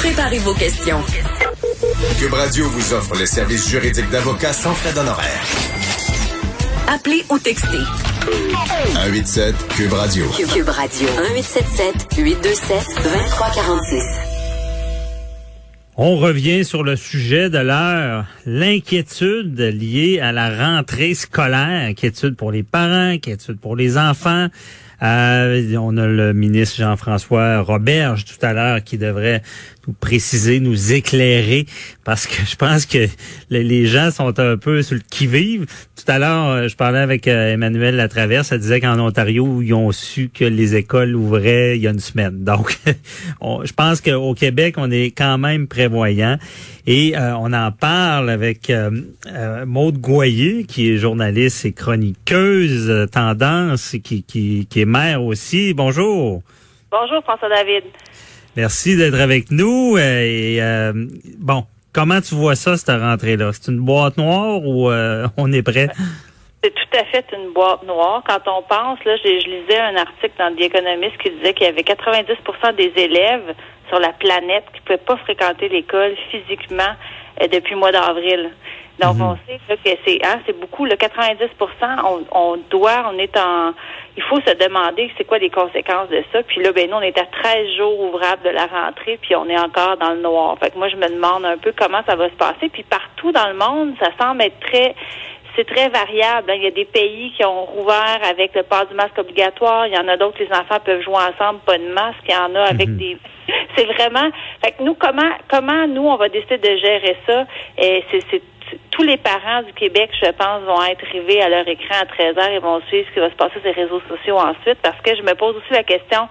Préparez vos questions. Cube Radio vous offre les services juridiques d'avocats sans frais d'honoraires. Appelez ou textez. 187 Cube Radio. Cube Radio. 1877 827 2346. On revient sur le sujet de l'heure, l'inquiétude liée à la rentrée scolaire, inquiétude pour les parents, inquiétude pour les enfants. Euh, on a le ministre Jean-François Roberge tout à l'heure qui devrait nous préciser, nous éclairer, parce que je pense que les gens sont un peu sur le qui-vive. Tout à l'heure, euh, je parlais avec euh, Emmanuel Latraverse, elle disait qu'en Ontario, ils ont su que les écoles ouvraient il y a une semaine. Donc, je pense qu'au Québec, on est quand même prévoyant. Et euh, on en parle avec euh, Maude Goyer, qui est journaliste et chroniqueuse tendance, qui, qui, qui est mère aussi. Bonjour. Bonjour, François David. Merci d'être avec nous. Euh, et euh, bon, comment tu vois ça, cette rentrée-là? C'est une boîte noire ou euh, on est prêt? C'est tout à fait une boîte noire. Quand on pense, là, je, lisais un article dans The Economist qui disait qu'il y avait 90% des élèves sur la planète qui ne pouvaient pas fréquenter l'école physiquement depuis le mois d'avril. Donc, mhm. on sait que c'est hein, c'est beaucoup. Le 90 on, on doit, on est en... Il faut se demander c'est quoi les conséquences de ça. Puis là, ben nous, on est à 13 jours ouvrables de la rentrée, puis on est encore dans le noir. Fait que moi, je me demande un peu comment ça va se passer. Puis partout dans le monde, ça semble être très c'est très variable. Hein. Il y a des pays qui ont rouvert avec le port du masque obligatoire. Il y en a d'autres, les enfants peuvent jouer ensemble, pas de masque. Il y en a avec mhm. des. C'est vraiment. Fait que nous, comment, comment nous, on va décider de gérer ça? Et c'est tous les parents du Québec, je pense, vont être rivés à leur écran à 13 heures et vont suivre ce qui va se passer sur les réseaux sociaux ensuite parce que je me pose aussi la question,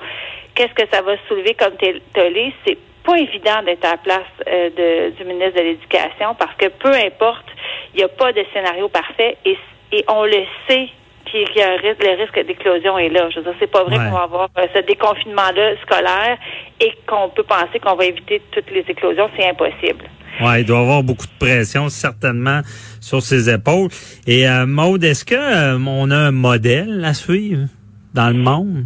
qu'est-ce que ça va soulever comme télé? C'est pas évident d'être à la place euh, de, du ministre de l'Éducation parce que peu importe, il n'y a pas de scénario parfait et, et on le sait qu'il y a un risque, le risque d'éclosion est là. Je veux dire, c'est pas vrai qu'on va avoir euh, ce déconfinement-là scolaire et qu'on peut penser qu'on va éviter toutes les éclosions. C'est impossible. Ouais, il doit avoir beaucoup de pression certainement sur ses épaules. Et euh, Maude, est-ce que euh, on a un modèle à suivre dans le monde?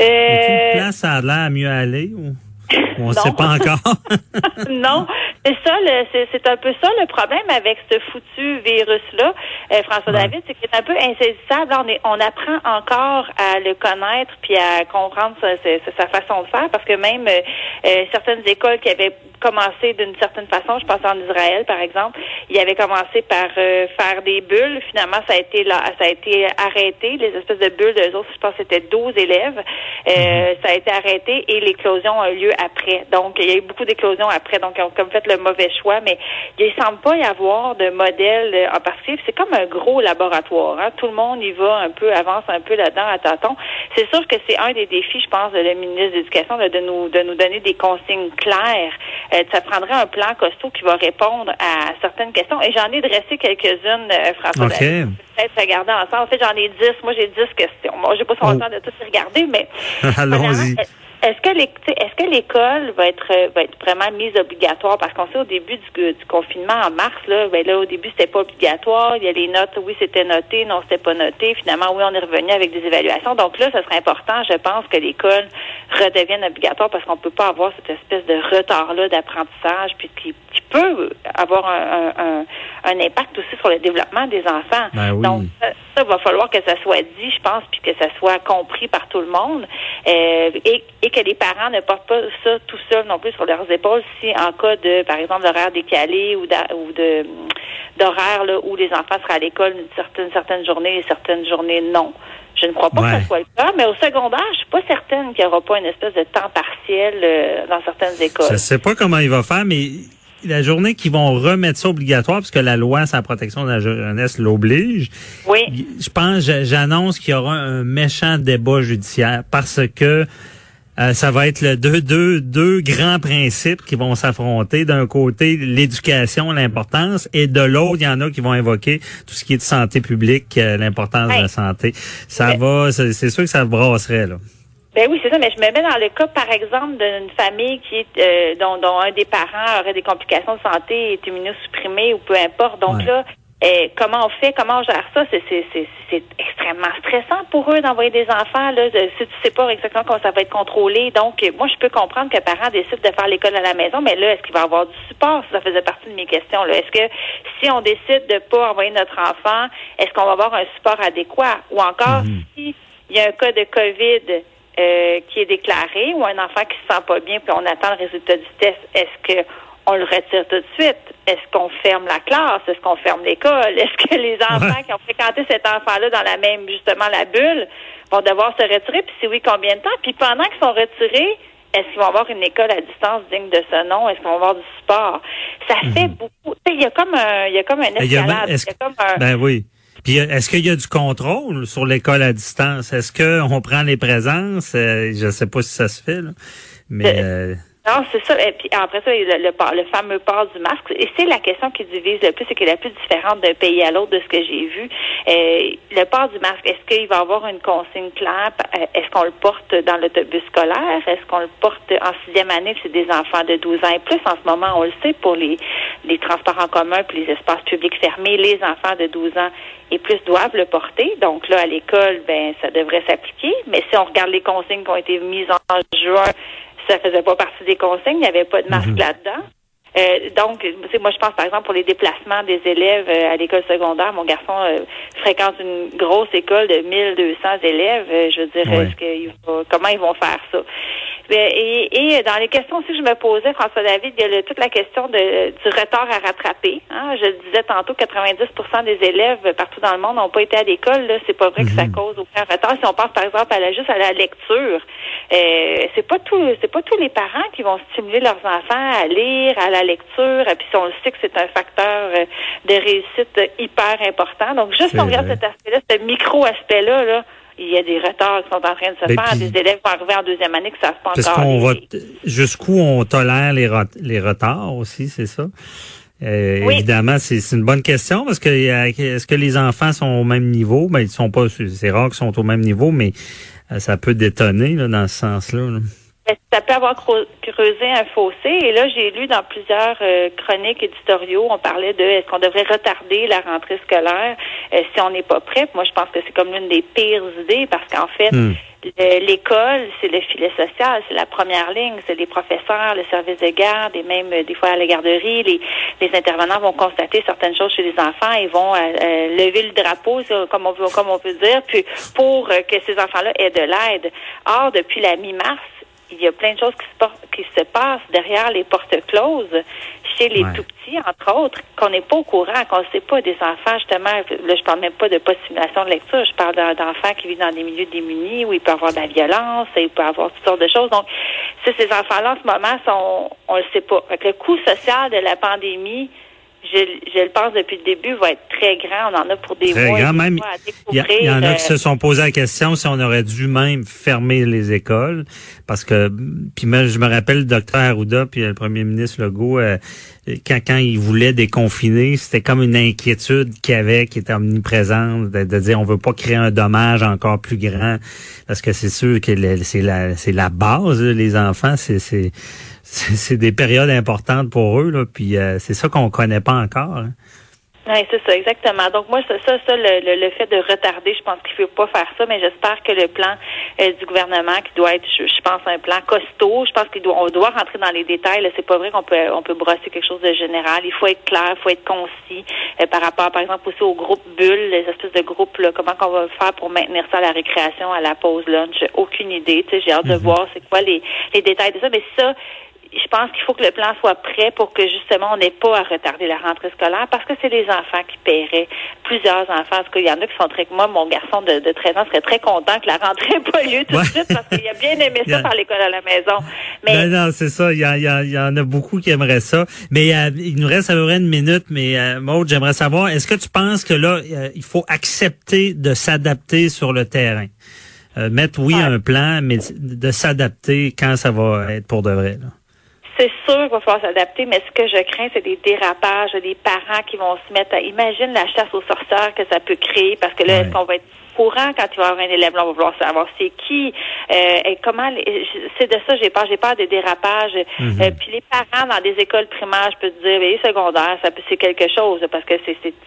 Euh... Une place à l'air mieux aller ou, on ne sait pas encore? non, c'est ça, c'est un peu ça le problème avec ce foutu virus-là, euh, François David, c'est qu'il est un peu insaisissable. On, est, on apprend encore à le connaître puis à comprendre sa, sa, façon de faire parce que même certaines écoles qui avaient commencé d'une certaine façon. Je pense en Israël, par exemple. Il avait commencé par euh, faire des bulles. Finalement, ça a été là, ça a été arrêté. Les espèces de bulles de autres, je pense c'était 12 élèves. Euh, mhm. Ça a été arrêté et l'éclosion a eu lieu après. Donc, il y a eu beaucoup d'éclosions après. Donc, ils ont comme fait le mauvais choix. Mais il semble pas y avoir de modèle en particulier. C'est comme un gros laboratoire. Hein. Tout le monde y va un peu, avance un peu là-dedans à tâtons. C'est sûr que c'est un des défis, je pense, de la ministre de l'Éducation, de nous, de nous donner des consignes claires euh, ça prendrait un plan costaud qui va répondre à certaines questions. Et j'en ai dressé quelques-unes, euh, François. Okay. Peut-être regarder ensemble. En fait, j'en ai dix. Moi, j'ai dix questions. Moi, j'ai pas son oh. temps de tous les regarder, mais. Allons-y. Est-ce que est-ce que l'école va être va être vraiment mise obligatoire? Parce qu'on sait au début du, du, confinement en mars là ben là au début c'était pas obligatoire. Il y a les notes oui c'était noté non c'était pas noté. Finalement oui on est revenu avec des évaluations. Donc là ce serait important je pense que l'école redevienne obligatoire parce qu'on peut pas avoir cette espèce de retard là d'apprentissage puis qui, qui, peut avoir un, un, un, impact aussi sur le développement des enfants. Ben oui. donc ça, ça, va falloir que ça soit dit je pense puis que ça soit compris par tout le monde euh, et, et que les parents ne portent pas ça tout seuls non plus sur leurs épaules si en cas de, par exemple, d'horaire décalé ou de d'horaire où les enfants seraient à l'école une certaine, certaine journée et certaines journées non. Je ne crois pas que ce soit le cas, mais au secondaire, je suis pas certaine qu'il n'y aura pas une espèce de temps partiel euh, dans certaines écoles. Je ne sais pas comment il va faire, mais la journée qu'ils vont remettre ça obligatoire, parce que la loi sur la protection de la jeunesse l'oblige. Oui. Je pense, j'annonce qu'il y aura un méchant débat judiciaire parce que euh, ça va être le deux, deux, deux grands principes qui vont s'affronter. D'un côté, l'éducation, l'importance, et de l'autre, il y en a qui vont invoquer tout ce qui est de santé publique, euh, l'importance de la santé. Ça va, c'est sûr que ça brasserait, là. Ben oui, c'est ça, mais je me mets dans le cas, par exemple, d'une famille qui est euh, dont, dont, un des parents aurait des complications de santé, est immunosupprimé ou peu importe. Donc là, Et comment on fait, comment on gère ça, c'est, c'est, c'est, c'est extrêmement stressant pour eux d'envoyer des enfants. Là, si tu sais pas exactement comment ça va être contrôlé. Donc, moi, je peux comprendre que parents décident de faire l'école à la maison, mais là, est-ce qu'il va avoir du support? Ça faisait partie de mes questions. Là. Est-ce que si on décide de pas envoyer notre enfant, est-ce qu'on va avoir un support adéquat? Ou encore, Mhm. si il y a un cas de COVID euh, qui est déclaré ou un enfant qui se sent pas bien puis on attend le résultat du test, est-ce que on le retire tout de suite? Est-ce qu'on ferme la classe? Est-ce qu'on ferme l'école? Est-ce que les enfants Ouais. qui ont fréquenté cet enfant-là dans la même, justement, la bulle, vont devoir se retirer? Puis si oui, combien de temps? Puis pendant qu'ils sont retirés, est-ce qu'ils vont avoir une école à distance digne de ce nom? Est-ce qu'ils vont avoir du support? Ça fait beaucoup. Tu sais, il y a comme un, il y a comme un Mhm. Il y a- escalade. y a comme un, Ben oui. Puis est-ce qu'il y a du contrôle sur l'école à distance? Est-ce qu'on prend les présences? Euh, je sais pas si ça se fait, là. mais euh, Non, c'est ça. Et puis après ça, le, le, le fameux port du masque. Et c'est la question qui divise le plus et qui est la plus différente d'un pays à l'autre de ce que j'ai vu. Euh, le port du masque, est-ce qu'il va avoir une consigne claire? Euh, Est-ce qu'on le porte dans l'autobus scolaire? Est-ce qu'on le porte en sixième année? C'est des enfants de 12 ans et plus. En ce moment, on le sait, pour les, les transports en commun puis les espaces publics fermés, les enfants de 12 ans et plus doivent le porter. Donc là, à l'école, ben ça devrait s'appliquer. Mais si on regarde les consignes qui ont été mises en juin, ça faisait pas partie des consignes, il n'y avait pas de masque là-dedans. Euh, donc, moi, je pense, par exemple, pour les déplacements des élèves euh, à l'école secondaire, mon garçon euh, fréquente une grosse école de 1200 élèves. Euh, je veux dire, est-ce va- comment ils vont faire ça? Ben, Et, et dans les questions aussi que je me posais, François David, il y a le- toute la question de, du retard à rattraper. Hein? Je le disais tantôt, 90% des élèves partout dans le monde n'ont pas été à l'école. Là, c'est pas vrai que ça cause aucun retard. Si on pense par exemple à la, juste à la lecture, euh, c'est pas tout, c'est pas tous les parents qui vont stimuler leurs enfants à lire, à la lecture. Et puis si on le sait que c'est un facteur euh, de réussite euh, hyper important. Donc juste si on regarde vrai. cet aspect-là, ce micro-aspect-là, là, il y a des retards qui sont en train de se Ben, faire. puis- Des élèves vont arriver en deuxième année qui savent pas parce encore. jusqu'où on tolère les, ret- les retards aussi, c'est ça? Euh, Oui. Évidemment, c'est une bonne question parce que euh, est-ce que les enfants sont au même niveau? Ben, ils sont pas. C'est rare qu'ils sont au même niveau, mais euh, ça peut détonner là, dans ce sens-là. là. Ça peut avoir creu- creusé un fossé. Et là, j'ai lu dans plusieurs euh, chroniques éditoriaux, on parlait de est-ce qu'on devrait retarder la rentrée scolaire euh, si on n'est pas prêt? Moi, je pense que c'est comme l'une des pires idées parce qu'en fait, Hmm. le- l'école, c'est le filet social, c'est la première ligne, c'est les professeurs, le service de garde et même euh, des fois à la garderie, les, les intervenants vont constater certaines choses chez les enfants et vont lever le drapeau, comme on veut, comme on peut dire, puis pour que ces enfants-là aient de l'aide. Or, depuis la mi-mars, il y a plein de choses qui se, por- qui se passent derrière les portes closes chez les Ouais. tout petits, entre autres, qu'on n'est pas au courant, qu'on ne sait pas des enfants, justement, là, je parle même pas de post-simulation de lecture, je parle d'enfants qui vivent dans des milieux démunis où il peut y avoir de la violence, il peut y avoir toutes sortes de choses. Donc, si ces enfants-là, en ce moment, sont, on le sait pas. Fait que le coût social de la pandémie, je, je le pense depuis le début, va être très grand. On en a pour des Très mois. grand, même. Il y, en a euh, qui se sont posé la question si on aurait dû même fermer les écoles. Parce que, puis moi, je me rappelle le docteur Arruda puis le premier ministre Legault, euh, quand, quand il voulait déconfiner, c'était comme une inquiétude qu'il y avait, qui était omniprésente, de, de dire on veut pas créer un dommage encore plus grand. Parce que c'est sûr que c'est la, la base, les enfants, c'est, c'est, des périodes importantes pour eux, là, puis euh, c'est ça qu'on connaît pas encore. hein. Oui, c'est ça, exactement. Donc moi, c'est ça, ça, le, le, le fait de retarder, je pense qu'il ne faut pas faire ça, mais j'espère que le plan euh, du gouvernement, qui doit être, je, je pense, un plan costaud, je pense qu'il doit, on doit rentrer dans les détails. C'est pas vrai qu'on peut, on peut brosser quelque chose de général. Il faut être clair, il faut être concis euh, par rapport, par exemple, aussi aux groupes bulles, les espèces de groupes, là, comment qu'on va faire pour maintenir ça à la récréation, à la pause lunch. Aucune idée. Tu sais, j'ai hâte de voir c'est quoi les, les détails de ça, mais ça je pense qu'il faut que le plan soit prêt pour que justement on n'ait pas à retarder la rentrée scolaire parce que c'est les enfants qui paieraient. Plusieurs enfants, en tout cas, il y en a qui sont très... Moi, mon garçon de, de 13 ans serait très content que la rentrée n'ait pas lieu tout Ouais. de suite parce qu'il a bien aimé ça par l'école à la maison. Mais Ben non, c'est ça. Il y, en- y y a beaucoup qui aimeraient ça. Mais euh, il nous reste à peu près une minute. Mais euh, Maud, j'aimerais savoir, est-ce que tu penses que là, euh, il faut accepter de s'adapter sur le terrain? Euh, mettre, oui, Ouais. un plan, mais de s'adapter quand ça va être pour de vrai. Là. C'est sûr qu'il va falloir s'adapter, mais ce que je crains, c'est des dérapages, des parents qui vont se mettre à... Imagine la chasse aux sorcières que ça peut créer, parce que là, Ouais. est-ce qu'on va être courant quand il va y avoir un élève. Là, on va vouloir savoir c'est qui, euh, et comment. C'est de ça j'ai peur. J'ai peur des dérapages. Mhm. Euh, puis les parents dans des écoles primaires, je peux te dire, les secondaires, ça peut- c'est quelque chose parce que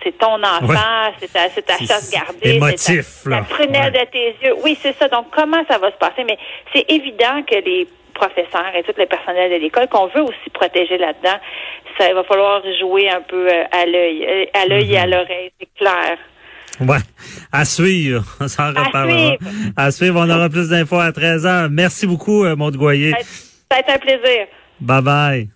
c'est ton enfant, Ouais. c'est ta, ta chasse gardée, c'est la prunelle Ouais. de tes yeux. Oui, c'est ça. Donc comment ça va se passer? Mais c'est évident que les professeurs et tout le personnel de l'école qu'on veut aussi protéger là-dedans, ça va falloir jouer un peu euh, à l'œil, à l'œil et à l'oreille, c'est clair. Ouais. À suivre. On s'en reparlera. À suivre. On aura plus d'infos à 13h. Merci beaucoup, euh, Maud Goyer. Ça a été un plaisir. Bye bye.